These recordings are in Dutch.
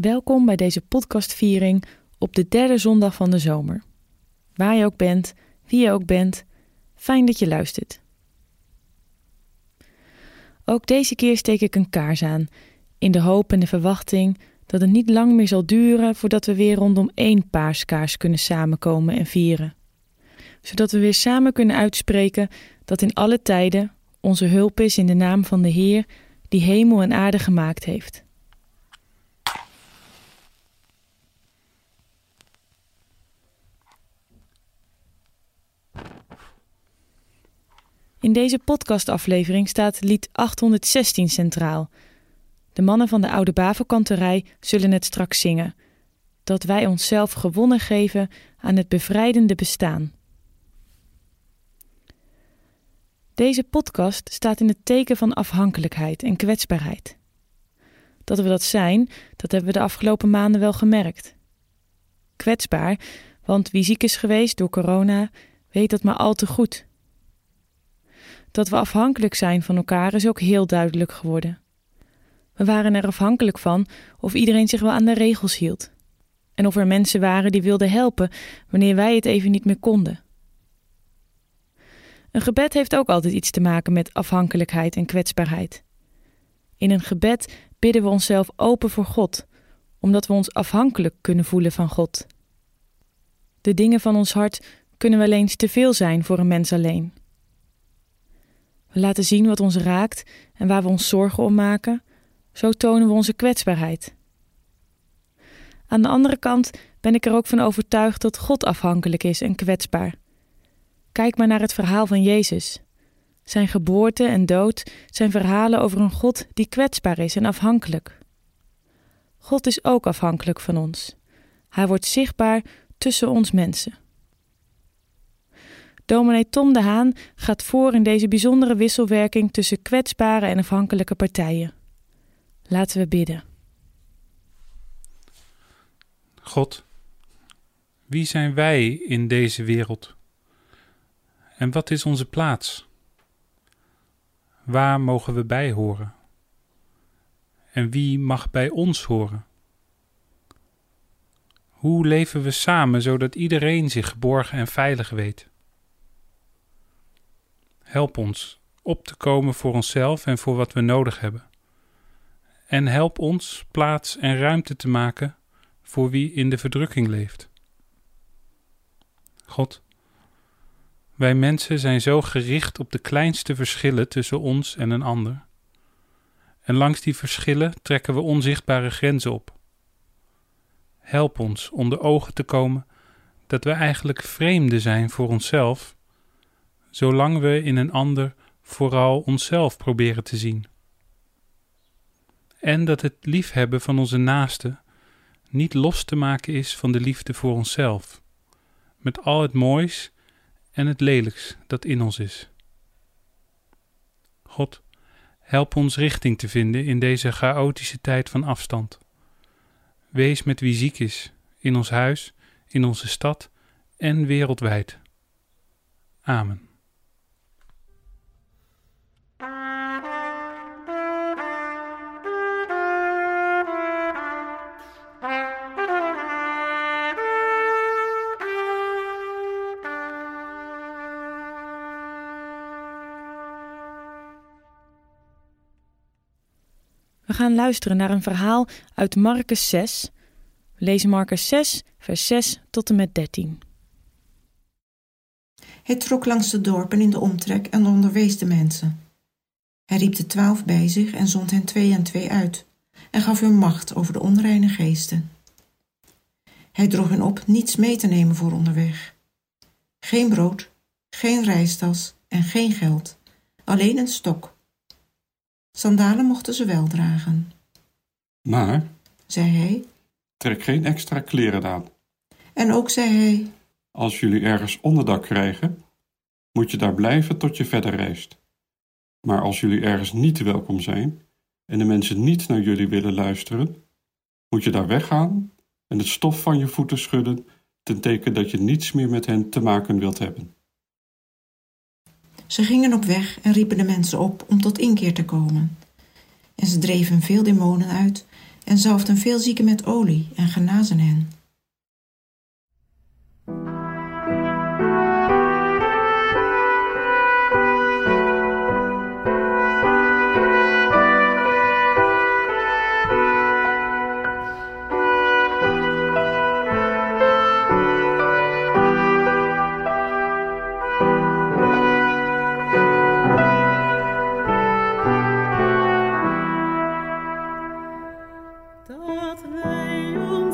Welkom bij deze podcastviering op de derde zondag van de zomer. Waar je ook bent, wie je ook bent, fijn dat je luistert. Ook deze keer steek ik een kaars aan, in de hoop en de verwachting dat het niet lang meer zal duren voordat we weer rondom één paaskaars kunnen samenkomen en vieren. Zodat we weer samen kunnen uitspreken dat in alle tijden onze hulp is in de naam van de Heer die hemel en aarde gemaakt heeft. In deze podcastaflevering staat lied 816 centraal. De mannen van de Oude Bavelkanterij zullen het straks zingen. Dat wij onszelf gewonnen geven aan het bevrijdende bestaan. Deze podcast staat in het teken van afhankelijkheid en kwetsbaarheid. Dat we dat zijn, dat hebben we de afgelopen maanden wel gemerkt. Kwetsbaar, want wie ziek is geweest door corona, weet dat maar al te goed. Dat we afhankelijk zijn van elkaar is ook heel duidelijk geworden. We waren er afhankelijk van of iedereen zich wel aan de regels hield. En of er mensen waren die wilden helpen wanneer wij het even niet meer konden. Een gebed heeft ook altijd iets te maken met afhankelijkheid en kwetsbaarheid. In een gebed bidden we onszelf open voor God, omdat we ons afhankelijk kunnen voelen van God. De dingen van ons hart kunnen wel eens te veel zijn voor een mens alleen. We laten zien wat ons raakt en waar we ons zorgen om maken. Zo tonen we onze kwetsbaarheid. Aan de andere kant ben ik er ook van overtuigd dat God afhankelijk is en kwetsbaar. Kijk maar naar het verhaal van Jezus. Zijn geboorte en dood zijn verhalen over een God die kwetsbaar is en afhankelijk. God is ook afhankelijk van ons. Hij wordt zichtbaar tussen ons mensen. Dominee Tom de Haan gaat voor in deze bijzondere wisselwerking tussen kwetsbare en afhankelijke partijen. Laten we bidden. God, wie zijn wij in deze wereld? En wat is onze plaats? Waar mogen we bij horen? En wie mag bij ons horen? Hoe leven we samen zodat iedereen zich geborgen en veilig weet? Help ons op te komen voor onszelf en voor wat we nodig hebben. En help ons plaats en ruimte te maken voor wie in de verdrukking leeft. God, wij mensen zijn zo gericht op de kleinste verschillen tussen ons en een ander. En langs die verschillen trekken we onzichtbare grenzen op. Help ons onder ogen te komen dat we eigenlijk vreemden zijn voor onszelf zolang we in een ander vooral onszelf proberen te zien. En dat het liefhebben van onze naaste niet los te maken is van de liefde voor onszelf, met al het moois en het lelijks dat in ons is. God, help ons richting te vinden in deze chaotische tijd van afstand. Wees met wie ziek is, in ons huis, in onze stad en wereldwijd. Amen. Gaan luisteren naar een verhaal uit Marcus 6. We lezen Marcus 6, vers 6 tot en met 13. Hij trok langs de dorpen in de omtrek en onderwees de mensen. Hij riep de twaalf bij zich en zond hen twee en twee uit, en gaf hun macht over de onreine geesten. Hij droeg hen op niets mee te nemen voor onderweg. Geen brood, geen reistas en geen geld, alleen een stok Sandalen mochten ze wel dragen. Maar, zei hij, trek geen extra kleren aan. En ook zei hij, als jullie ergens onderdak krijgen, moet je daar blijven tot je verder reist. Maar als jullie ergens niet welkom zijn en de mensen niet naar jullie willen luisteren, moet je daar weggaan en het stof van je voeten schudden ten teken dat je niets meer met hen te maken wilt hebben. Ze gingen op weg en riepen de mensen op om tot inkeer te komen. En ze dreven veel demonen uit en zalfden veel zieken met olie en genazen hen. they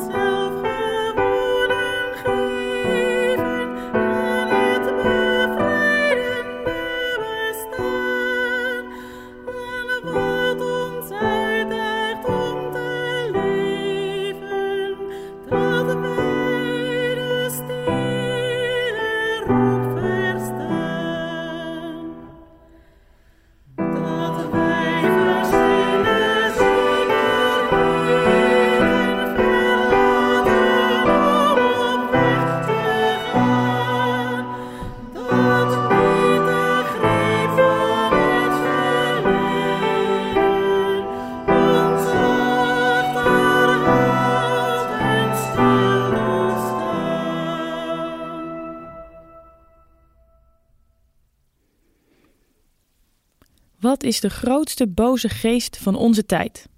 Wat is de grootste boze geest van onze tijd?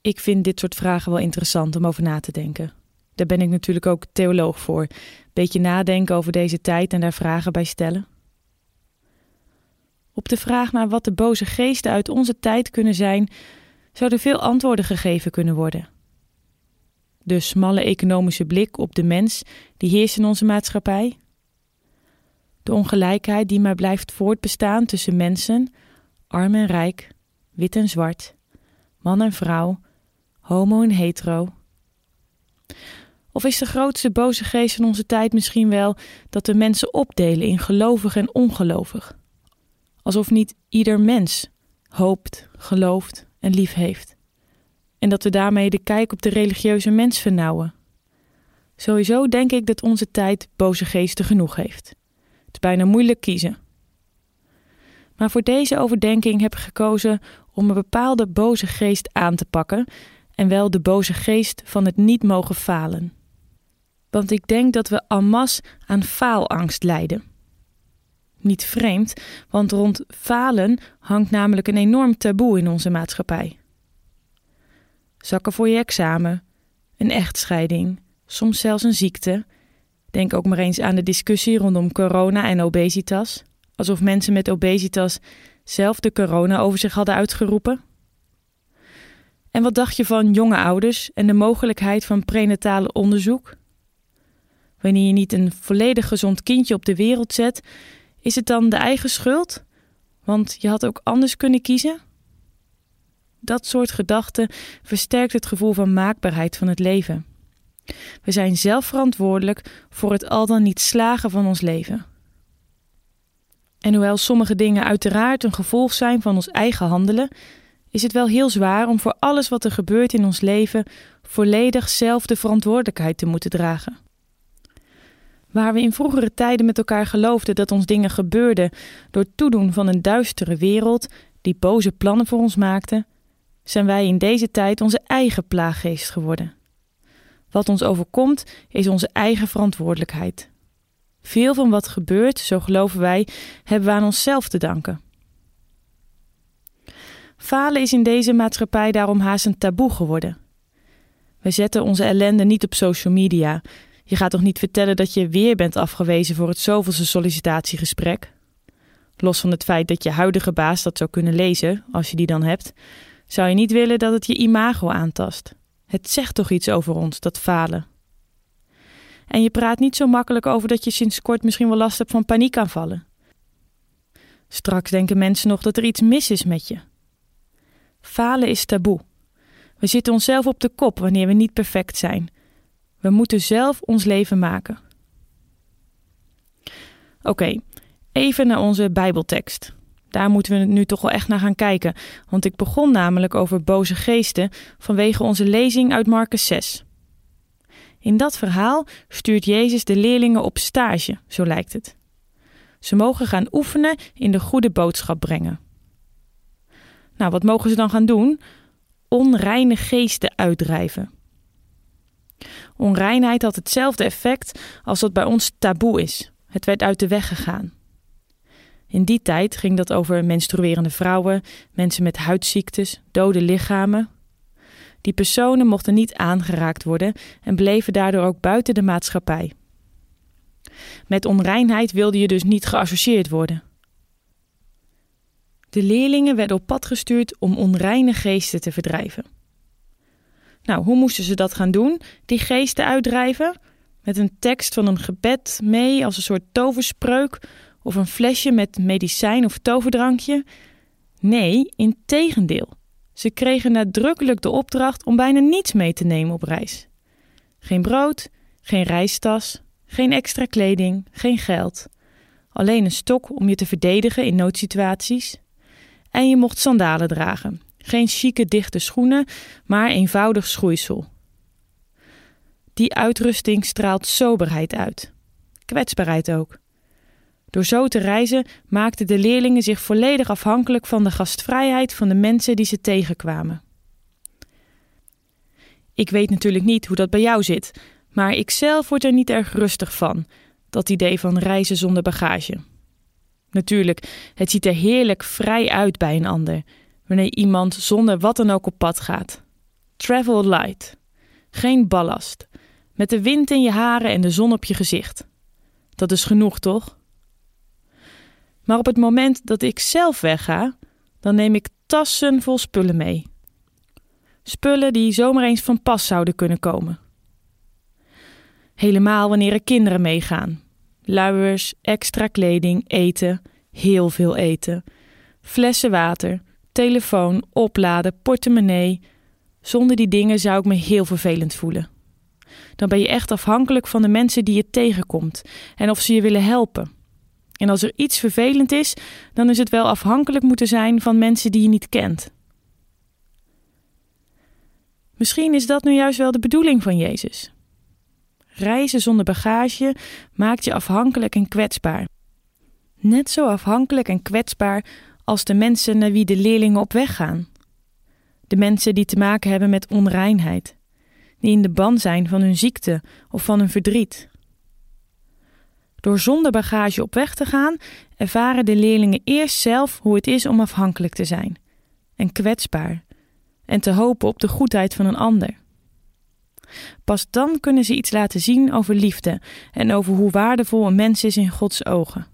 Ik vind dit soort vragen wel interessant om over na te denken. Daar ben ik natuurlijk ook theoloog voor. Beetje nadenken over deze tijd en daar vragen bij stellen. Op de vraag naar wat de boze geesten uit onze tijd kunnen zijn, zouden veel antwoorden gegeven kunnen worden. De smalle economische blik op de mens die heerst in onze maatschappij, de ongelijkheid die maar blijft voortbestaan tussen mensen, arm en rijk, wit en zwart, man en vrouw, homo en hetero. Of is de grootste boze geest van onze tijd misschien wel dat we mensen opdelen in gelovig en ongelovig? Alsof niet ieder mens hoopt, gelooft en lief heeft. En dat we daarmee de kijk op de religieuze mens vernauwen. Sowieso denk ik dat onze tijd boze geesten genoeg heeft. Bijna moeilijk kiezen. Maar voor deze overdenking heb ik gekozen om een bepaalde boze geest aan te pakken, en wel de boze geest van het niet mogen falen. Want ik denk dat we masse aan faalangst lijden. Niet vreemd, want rond falen hangt namelijk een enorm taboe in onze maatschappij. Zakken voor je examen, een echtscheiding, soms zelfs een ziekte, Denk ook maar eens aan de discussie rondom corona en obesitas. Alsof mensen met obesitas zelf de corona over zich hadden uitgeroepen. En wat dacht je van jonge ouders en de mogelijkheid van prenatale onderzoek? Wanneer je niet een volledig gezond kindje op de wereld zet, is het dan de eigen schuld? Want je had ook anders kunnen kiezen? Dat soort gedachten versterkt het gevoel van maakbaarheid van het leven. We zijn zelf verantwoordelijk voor het al dan niet slagen van ons leven. En hoewel sommige dingen uiteraard een gevolg zijn van ons eigen handelen, is het wel heel zwaar om voor alles wat er gebeurt in ons leven volledig zelf de verantwoordelijkheid te moeten dragen. Waar we in vroegere tijden met elkaar geloofden dat ons dingen gebeurden door toedoen van een duistere wereld die boze plannen voor ons maakte, zijn wij in deze tijd onze eigen plaaggeest geworden. Wat ons overkomt is onze eigen verantwoordelijkheid. Veel van wat gebeurt, zo geloven wij, hebben we aan onszelf te danken. Falen is in deze maatschappij daarom haast een taboe geworden. We zetten onze ellende niet op social media. Je gaat toch niet vertellen dat je weer bent afgewezen voor het zoveelste sollicitatiegesprek? Los van het feit dat je huidige baas dat zou kunnen lezen, als je die dan hebt, zou je niet willen dat het je imago aantast. Het zegt toch iets over ons, dat falen. En je praat niet zo makkelijk over dat je sinds kort misschien wel last hebt van paniekaanvallen. Straks denken mensen nog dat er iets mis is met je. Falen is taboe. We zitten onszelf op de kop wanneer we niet perfect zijn. We moeten zelf ons leven maken. Oké, even naar onze Bijbeltekst. Daar moeten we nu toch wel echt naar gaan kijken, want ik begon namelijk over boze geesten vanwege onze lezing uit Marcus 6. In dat verhaal stuurt Jezus de leerlingen op stage, zo lijkt het. Ze mogen gaan oefenen in de goede boodschap brengen. Nou, wat mogen ze dan gaan doen? onreine geesten uitdrijven. Onreinheid had hetzelfde effect als dat bij ons taboe is. Het werd uit de weg gegaan. In die tijd ging dat over menstruerende vrouwen, mensen met huidziektes, dode lichamen. Die personen mochten niet aangeraakt worden en bleven daardoor ook buiten de maatschappij. Met onreinheid wilde je dus niet geassocieerd worden. De leerlingen werden op pad gestuurd om onreine geesten te verdrijven. Nou, hoe moesten ze dat gaan doen, die geesten uitdrijven? Met een tekst van een gebed mee als een soort toverspreuk of een flesje met medicijn of toverdrankje? Nee, in tegendeel. Ze kregen nadrukkelijk de opdracht om bijna niets mee te nemen op reis. Geen brood, geen reistas, geen extra kleding, geen geld. Alleen een stok om je te verdedigen in noodsituaties. En je mocht sandalen dragen. Geen chique dichte schoenen, maar eenvoudig schoeisel. Die uitrusting straalt soberheid uit. Kwetsbaarheid ook. Door zo te reizen maakten de leerlingen zich volledig afhankelijk van de gastvrijheid van de mensen die ze tegenkwamen. Ik weet natuurlijk niet hoe dat bij jou zit, maar ik zelf word er niet erg rustig van, dat idee van reizen zonder bagage. Natuurlijk, het ziet er heerlijk vrij uit bij een ander, wanneer iemand zonder wat dan ook op pad gaat. Travel light. Geen ballast. Met de wind in je haren en de zon op je gezicht. Dat is genoeg, toch? Maar op het moment dat ik zelf wegga, dan neem ik tassen vol spullen mee. Spullen die zomaar eens van pas zouden kunnen komen. Helemaal wanneer er kinderen meegaan. Luiers, extra kleding, eten, heel veel eten. Flessen water, telefoon, opladen, portemonnee. Zonder die dingen zou ik me heel vervelend voelen. Dan ben je echt afhankelijk van de mensen die je tegenkomt en of ze je willen helpen. En als er iets vervelend is, dan is het wel afhankelijk moeten zijn van mensen die je niet kent. Misschien is dat nu juist wel de bedoeling van Jezus. Reizen zonder bagage maakt je afhankelijk en kwetsbaar. Net zo afhankelijk en kwetsbaar als de mensen naar wie de leerlingen op weg gaan. De mensen die te maken hebben met onreinheid, die in de ban zijn van hun ziekte of van hun verdriet. Door zonder bagage op weg te gaan, ervaren de leerlingen eerst zelf hoe het is om afhankelijk te zijn en kwetsbaar en te hopen op de goedheid van een ander. Pas dan kunnen ze iets laten zien over liefde en over hoe waardevol een mens is in Gods ogen.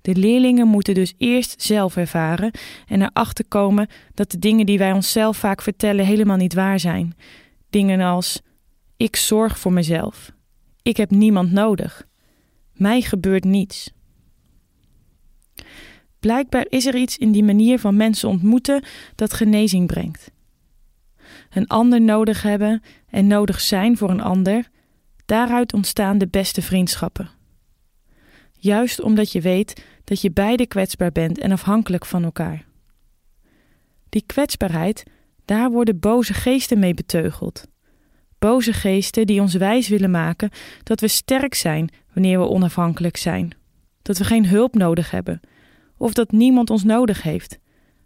De leerlingen moeten dus eerst zelf ervaren en erachter komen dat de dingen die wij onszelf vaak vertellen helemaal niet waar zijn. Dingen als: Ik zorg voor mezelf. Ik heb niemand nodig. Mij gebeurt niets. Blijkbaar is er iets in die manier van mensen ontmoeten dat genezing brengt. Een ander nodig hebben en nodig zijn voor een ander, daaruit ontstaan de beste vriendschappen. Juist omdat je weet dat je beide kwetsbaar bent en afhankelijk van elkaar. Die kwetsbaarheid, daar worden boze geesten mee beteugeld. Boze geesten die ons wijs willen maken dat we sterk zijn wanneer we onafhankelijk zijn, dat we geen hulp nodig hebben, of dat niemand ons nodig heeft,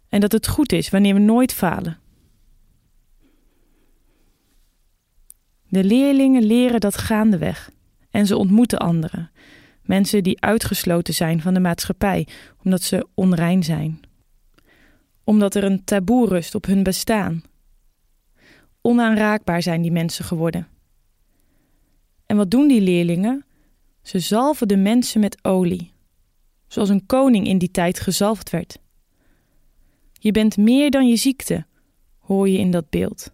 en dat het goed is wanneer we nooit falen. De leerlingen leren dat gaandeweg. En ze ontmoeten anderen, mensen die uitgesloten zijn van de maatschappij omdat ze onrein zijn, omdat er een taboe rust op hun bestaan. Onaanraakbaar zijn die mensen geworden. En wat doen die leerlingen? Ze zalven de mensen met olie, zoals een koning in die tijd gezalfd werd. Je bent meer dan je ziekte, hoor je in dat beeld.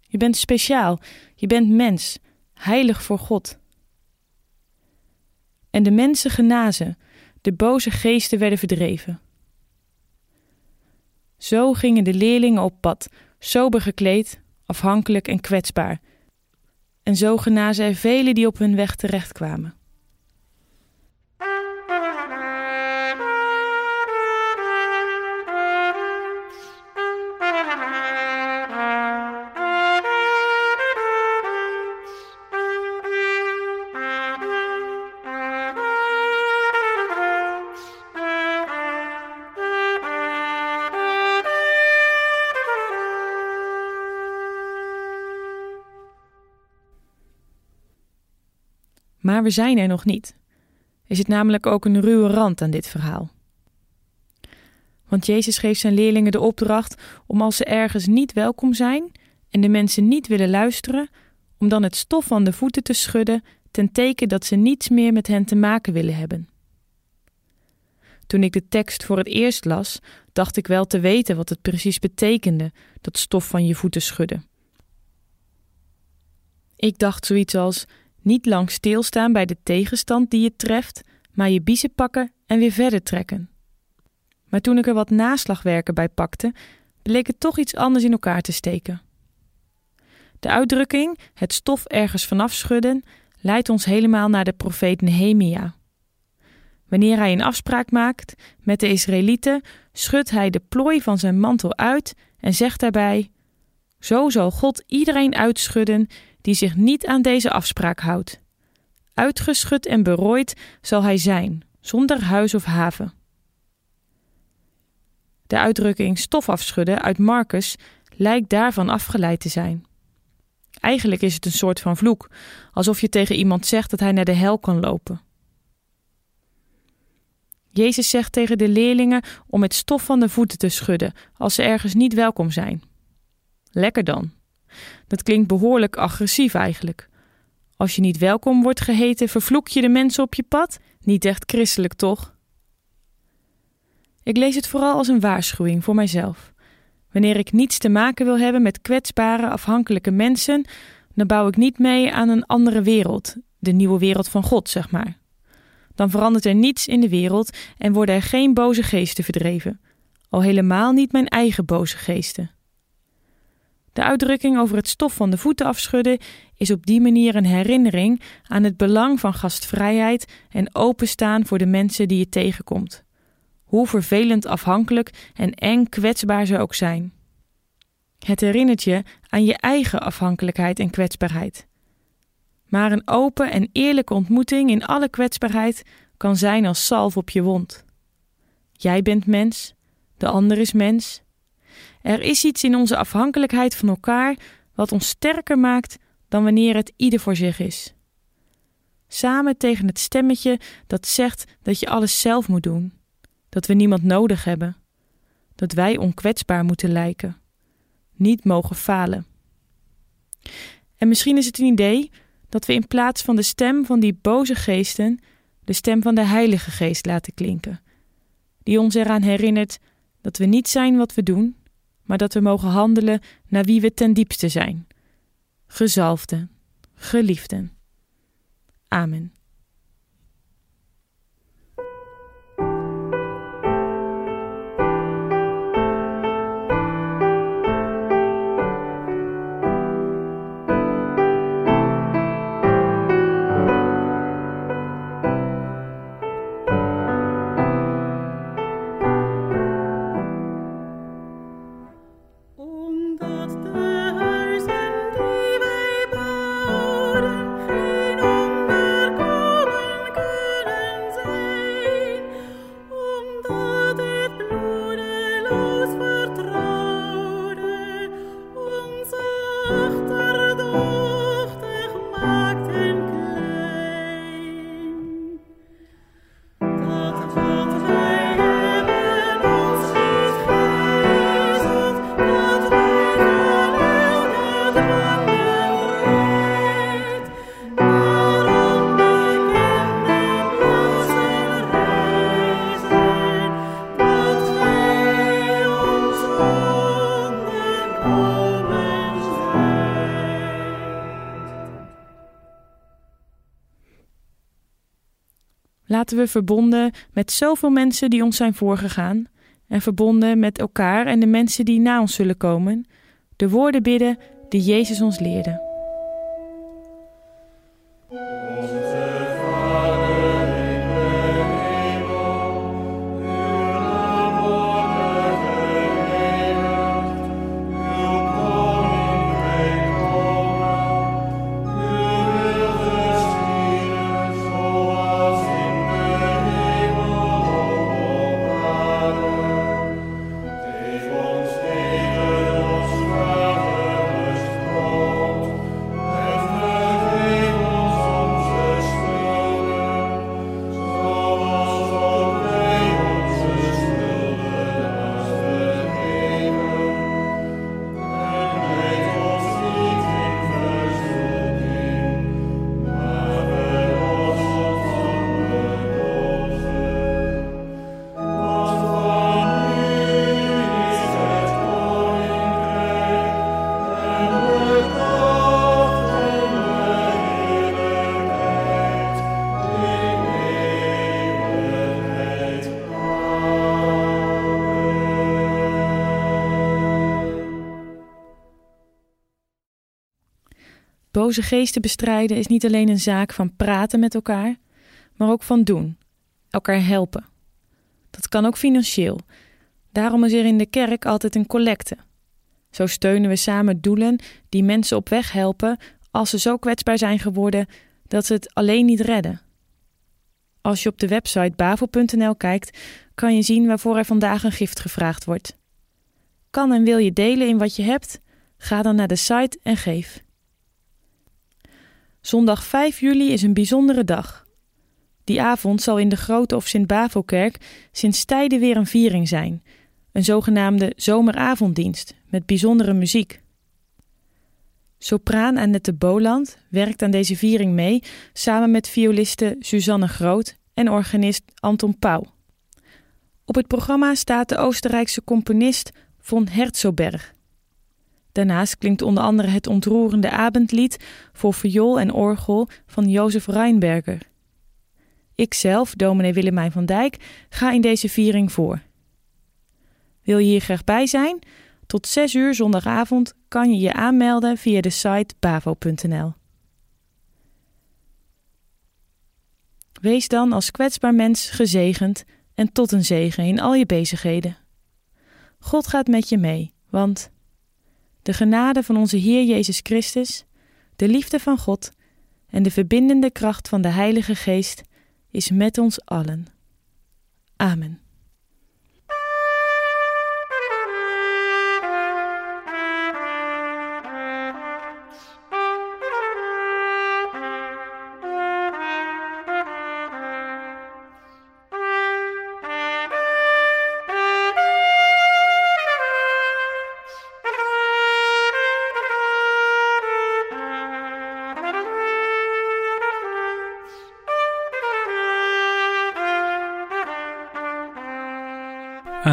Je bent speciaal, je bent mens, heilig voor God. En de mensen genazen, de boze geesten werden verdreven. Zo gingen de leerlingen op pad, sober gekleed, afhankelijk en kwetsbaar. En zo genazen er velen die op hun weg terechtkwamen. Maar we zijn er nog niet. Er zit namelijk ook een ruwe rand aan dit verhaal. Want Jezus geeft zijn leerlingen de opdracht om als ze ergens niet welkom zijn en de mensen niet willen luisteren, om dan het stof van de voeten te schudden ten teken dat ze niets meer met hen te maken willen hebben. Toen ik de tekst voor het eerst las, dacht ik wel te weten wat het precies betekende, dat stof van je voeten schudden. Ik dacht zoiets als niet lang stilstaan bij de tegenstand die je treft, maar je biezen pakken en weer verder trekken. Maar toen ik er wat naslagwerken bij pakte, bleek het toch iets anders in elkaar te steken. De uitdrukking het stof ergens vanaf schudden leidt ons helemaal naar de profeet Nehemia. Wanneer hij een afspraak maakt met de Israëlieten, schudt hij de plooi van zijn mantel uit en zegt daarbij: Zo zal God iedereen uitschudden die zich niet aan deze afspraak houdt. Uitgeschud en berooid zal hij zijn, zonder huis of haven. De uitdrukking stof afschudden uit Marcus lijkt daarvan afgeleid te zijn. Eigenlijk is het een soort van vloek, alsof je tegen iemand zegt dat hij naar de hel kan lopen. Jezus zegt tegen de leerlingen om het stof van de voeten te schudden als ze ergens niet welkom zijn. Lekker dan. Dat klinkt behoorlijk agressief eigenlijk. Als je niet welkom wordt geheten, vervloek je de mensen op je pad? Niet echt christelijk, toch? Ik lees het vooral als een waarschuwing voor mijzelf. Wanneer ik niets te maken wil hebben met kwetsbare, afhankelijke mensen, dan bouw ik niet mee aan een andere wereld, de nieuwe wereld van God, zeg maar. Dan verandert er niets in de wereld en worden er geen boze geesten verdreven, al helemaal niet mijn eigen boze geesten. De uitdrukking over het stof van de voeten afschudden is op die manier een herinnering aan het belang van gastvrijheid en openstaan voor de mensen die je tegenkomt hoe vervelend afhankelijk en eng kwetsbaar ze ook zijn. Het herinnert je aan je eigen afhankelijkheid en kwetsbaarheid. Maar een open en eerlijke ontmoeting in alle kwetsbaarheid kan zijn als salf op je wond. Jij bent mens, de ander is mens. Er is iets in onze afhankelijkheid van elkaar wat ons sterker maakt dan wanneer het ieder voor zich is. Samen tegen het stemmetje dat zegt dat je alles zelf moet doen dat we niemand nodig hebben, dat wij onkwetsbaar moeten lijken, niet mogen falen. En misschien is het een idee dat we in plaats van de stem van die boze geesten de stem van de Heilige Geest laten klinken, die ons eraan herinnert dat we niet zijn wat we doen, maar dat we mogen handelen naar wie we ten diepste zijn. Gezalfden, geliefden. Amen. Laten we verbonden met zoveel mensen die ons zijn voorgegaan en verbonden met elkaar en de mensen die na ons zullen komen, de woorden bidden die Jezus ons leerde. Boze geesten bestrijden is niet alleen een zaak van praten met elkaar, maar ook van doen, elkaar helpen. Dat kan ook financieel. Daarom is er in de kerk altijd een collecte. Zo steunen we samen doelen die mensen op weg helpen als ze zo kwetsbaar zijn geworden dat ze het alleen niet redden. Als je op de website bavo.nl kijkt, kan je zien waarvoor er vandaag een gift gevraagd wordt. Kan en wil je delen in wat je hebt? Ga dan naar de site en geef. Zondag 5 juli is een bijzondere dag. Die avond zal in de Grote of Sint-Bavo-kerk sinds tijden weer een viering zijn, een zogenaamde zomeravonddienst met bijzondere muziek. Sopraan Annette Boland werkt aan deze viering mee samen met violiste Suzanne Groot en organist Anton Pauw. Op het programma staat de Oostenrijkse componist von Herzoberg. Daarnaast klinkt onder andere het ontroerende avondlied voor viool en orgel van Jozef Reinberger. Ikzelf, dominee Willemijn van Dijk, ga in deze viering voor. Wil je hier graag bij zijn? Tot 6 uur zondagavond kan je je aanmelden via de site bavo.nl. Wees dan als kwetsbaar mens gezegend en tot een zegen in al je bezigheden. God gaat met je mee, want de genade van onze Heer Jezus Christus, de liefde van God en de verbindende kracht van de Heilige Geest is met ons allen. Amen.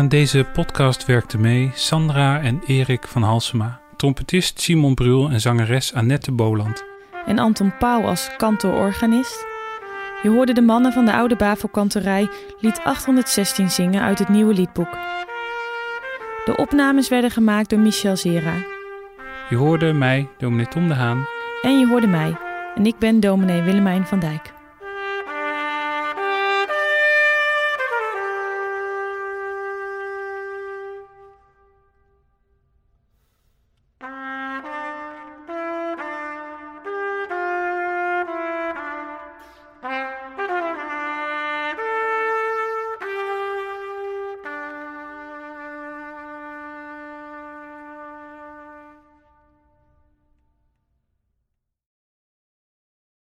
Aan deze podcast werkten mee Sandra en Erik van Halsema, trompetist Simon Brul en zangeres Annette Boland. En Anton Pauw als kantoororganist. Je hoorde de mannen van de oude Bavo-kantorij lied 816 zingen uit het nieuwe liedboek. De opnames werden gemaakt door Michel Zera. Je hoorde mij, dominee Tom de Haan. En je hoorde mij, en ik ben dominee Willemijn van Dijk.